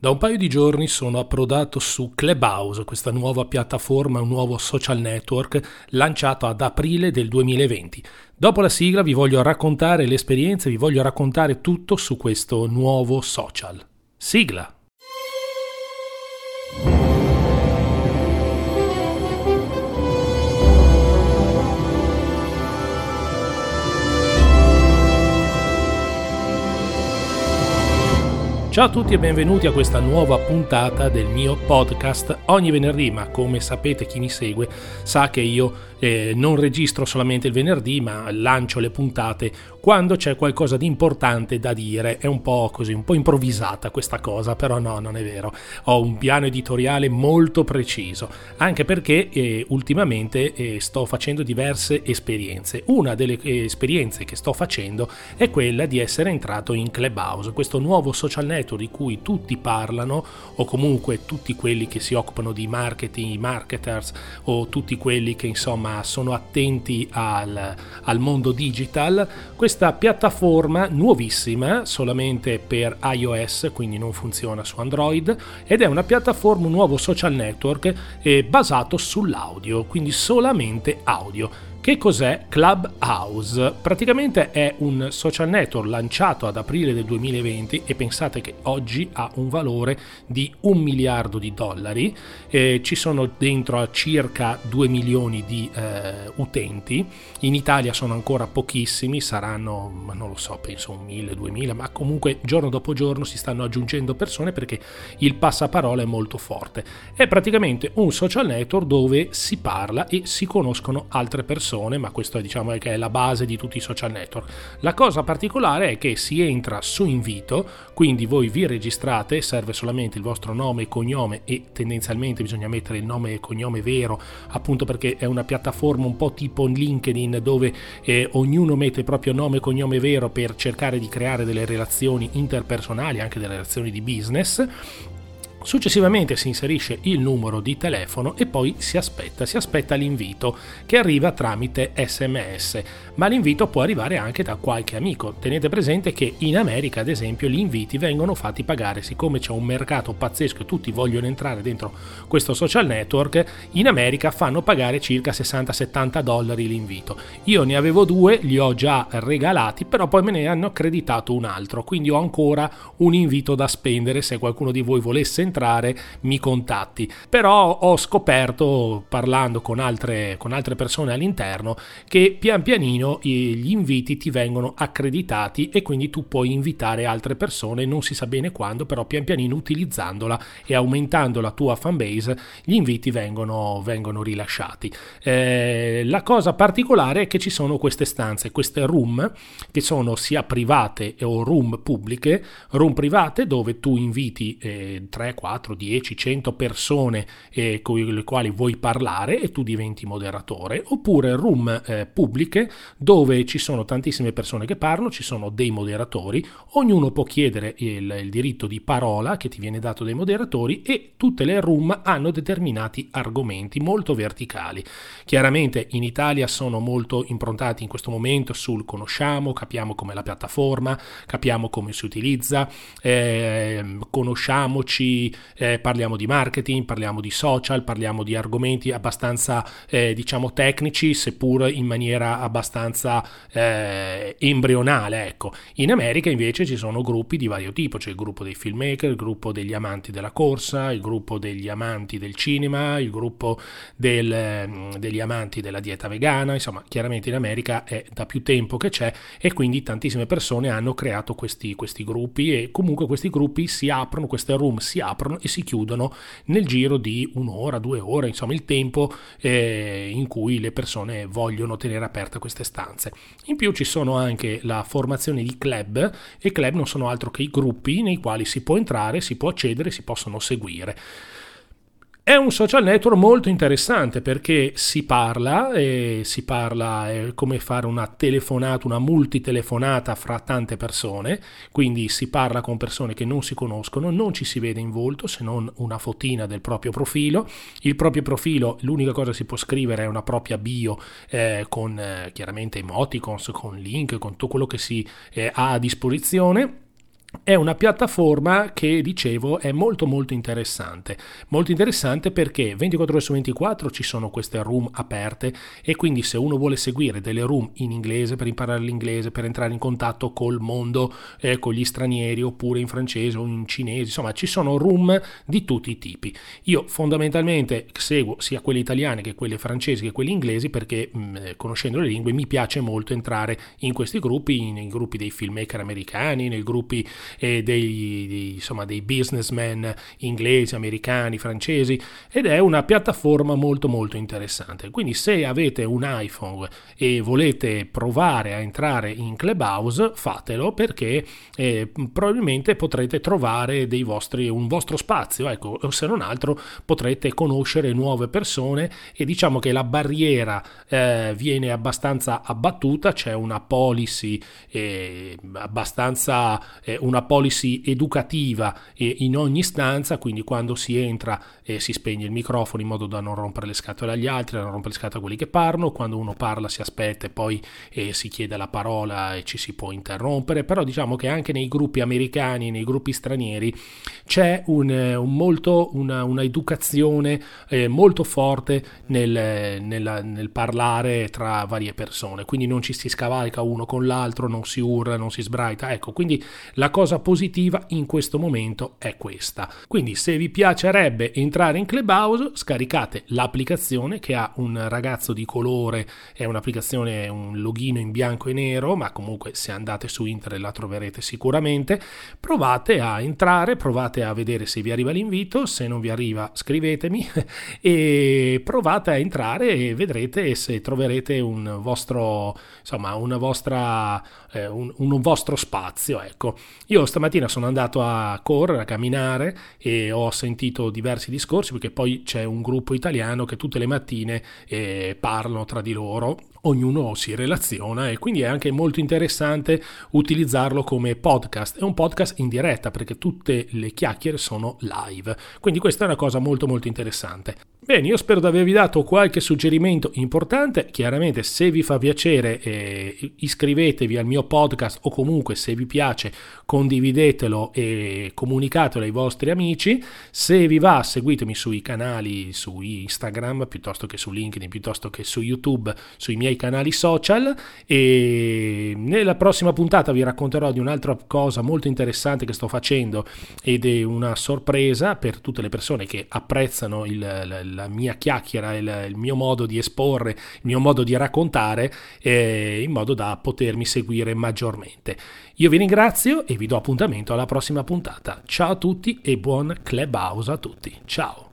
Da un paio di giorni sono approdato su Clubhouse, questa nuova piattaforma, un nuovo social network lanciato ad aprile del 2020. Dopo la sigla vi voglio raccontare l'esperienza, vi voglio raccontare tutto su questo nuovo social. Sigla! Ciao a tutti e benvenuti a questa nuova puntata del mio podcast ogni venerdì, ma come sapete chi mi segue sa che io eh, non registro solamente il venerdì, ma lancio le puntate quando c'è qualcosa di importante da dire. È un po' così, un po' improvvisata questa cosa, però no, non è vero. Ho un piano editoriale molto preciso, anche perché eh, ultimamente eh, sto facendo diverse esperienze. Una delle eh, esperienze che sto facendo è quella di essere entrato in Clubhouse, questo nuovo social network di cui tutti parlano, o comunque tutti quelli che si occupano di marketing, i marketers, o tutti quelli che insomma ma sono attenti al, al mondo digital, questa piattaforma nuovissima solamente per iOS, quindi non funziona su Android, ed è una piattaforma, un nuovo social network eh, basato sull'audio, quindi solamente audio. Che cos'è Clubhouse? Praticamente è un social network lanciato ad aprile del 2020 e pensate che oggi ha un valore di un miliardo di dollari, eh, ci sono dentro circa 2 milioni di eh, utenti, in Italia sono ancora pochissimi, saranno, non lo so, penso un 1000, 2000, ma comunque giorno dopo giorno si stanno aggiungendo persone perché il passaparola è molto forte. È praticamente un social network dove si parla e si conoscono altre persone persone, ma questo diciamo è la base di tutti i social network. La cosa particolare è che si entra su invito, quindi voi vi registrate, serve solamente il vostro nome e cognome e tendenzialmente bisogna mettere il nome e cognome vero, appunto perché è una piattaforma un po' tipo LinkedIn dove eh, ognuno mette il proprio nome e cognome vero per cercare di creare delle relazioni interpersonali, anche delle relazioni di business Successivamente si inserisce il numero di telefono e poi si aspetta, si aspetta l'invito che arriva tramite sms, ma l'invito può arrivare anche da qualche amico. Tenete presente che in America, ad esempio, gli inviti vengono fatti pagare, siccome c'è un mercato pazzesco e tutti vogliono entrare dentro questo social network, in America fanno pagare circa 60-70 dollari l'invito. Io ne avevo due, li ho già regalati, però poi me ne hanno accreditato un altro, quindi ho ancora un invito da spendere se qualcuno di voi volesse entrare mi contatti. Però ho scoperto, parlando con altre, con altre persone all'interno, che pian pianino gli inviti ti vengono accreditati e quindi tu puoi invitare altre persone, non si sa bene quando, però pian pianino utilizzandola e aumentando la tua fanbase, gli inviti vengono, vengono rilasciati. Eh, la cosa particolare è che ci sono queste stanze, queste room, che sono sia private o room pubbliche, room private dove tu inviti eh, 3, 4, 10, 100 persone eh, con le quali vuoi parlare e tu diventi moderatore, oppure room eh, pubbliche dove ci sono tantissime persone che parlano, ci sono dei moderatori, ognuno può chiedere il, il diritto di parola che ti viene dato dai moderatori e tutte le room hanno determinati argomenti molto verticali. Chiaramente in Italia sono molto improntati in questo momento sul conosciamo, capiamo com'è la piattaforma, capiamo come si utilizza, eh, conosciamoci, eh, parliamo di marketing, parliamo di social, parliamo di argomenti abbastanza eh, diciamo tecnici, seppur in maniera abbastanza eh, embrionale. Ecco. In America invece ci sono gruppi di vario tipo, c'è il gruppo dei filmmaker, il gruppo degli amanti della corsa, il gruppo degli amanti del cinema, il gruppo del, ehm, degli amanti della dieta vegana, insomma chiaramente in America è da più tempo che c'è e quindi tantissime persone hanno creato questi, questi gruppi e comunque questi gruppi si aprono, queste room si aprono aprono e si chiudono nel giro di un'ora, due ore, insomma il tempo eh, in cui le persone vogliono tenere aperte queste stanze. In più ci sono anche la formazione di club e club non sono altro che i gruppi nei quali si può entrare, si può accedere, si possono seguire. È un social network molto interessante perché si parla e si parla è come fare una telefonata, una multitelefonata fra tante persone, quindi si parla con persone che non si conoscono, non ci si vede in volto se non una fotina del proprio profilo. Il proprio profilo, l'unica cosa che si può scrivere è una propria bio eh, con eh, chiaramente emoticons, con link, con tutto quello che si eh, ha a disposizione è una piattaforma che dicevo è molto molto interessante. Molto interessante perché 24 ore su 24 ci sono queste room aperte e quindi se uno vuole seguire delle room in inglese per imparare l'inglese per entrare in contatto col mondo eh, con gli stranieri oppure in francese o in cinese insomma ci sono room di tutti i tipi. Io fondamentalmente seguo sia quelle italiane che quelle francesi che quelle inglesi perché mh, mm, conoscendo le lingue mi piace molto entrare in questi gruppi nei gruppi dei filmmaker americani nei gruppi eh, dei, dei, insomma, dei businessmen inglesi, americani, francesi ed è una piattaforma molto molto interessante. Quindi se avete un iPhone e volete provare a entrare in Clubhouse, fatelo perché eh, probabilmente potrete trovare dei vostri, un vostro spazio, ecco, se non altro potrete conoscere nuove persone e diciamo che la barriera eh, viene abbastanza abbattuta, c'è una policy eh, abbastanza eh, una policy educativa in ogni stanza, quindi quando si entra eh, si spegne il microfono in modo da non rompere le scatole agli altri, da non rompere le scatole a quelli che parlano, quando uno parla si aspetta e poi eh, si chiede la parola e ci si può interrompere, però diciamo che anche nei gruppi americani, nei gruppi stranieri c'è un, eh, un molto, una, una educazione eh, molto forte nel, nel, nel parlare tra varie persone, quindi non ci si scavalca uno con l'altro, non si urla, non si sbraita, ecco, quindi la cosa positiva in questo momento è questa. Quindi se vi piacerebbe entrare in Clubhouse, scaricate l'applicazione che ha un ragazzo di colore, è un'applicazione, un login in bianco e nero, ma comunque se andate su internet la troverete sicuramente. Provate a entrare, provate a vedere se vi arriva l'invito, se non vi arriva scrivetemi e provate a entrare e vedrete se troverete un vostro, insomma, una vostra, eh, un, un vostro spazio. Ecco, io stamattina sono andato a correre, a camminare e ho sentito diversi discorsi perché poi c'è un gruppo italiano che tutte le mattine eh, parlano tra di loro ognuno si relaziona e quindi è anche molto interessante utilizzarlo come podcast. È un podcast in diretta perché tutte le chiacchiere sono live. Quindi questa è una cosa molto molto interessante. Bene, io spero di avervi dato qualche suggerimento importante. Chiaramente, se vi fa piacere, eh, iscrivetevi al mio podcast o comunque, se vi piace, condividetelo e comunicatelo ai vostri amici. Se vi va, seguitemi sui canali su Instagram piuttosto che su LinkedIn, piuttosto che su YouTube, sui miei canali social. E nella prossima puntata vi racconterò di un'altra cosa molto interessante che sto facendo ed è una sorpresa per tutte le persone che apprezzano il, il la mia chiacchiera, il, il, mio modo di esporre, il mio modo di raccontare, eh, in modo da potermi seguire maggiormente. Io vi ringrazio e vi do appuntamento alla prossima puntata. Ciao a tutti e buon clubhouse a tutti. Ciao!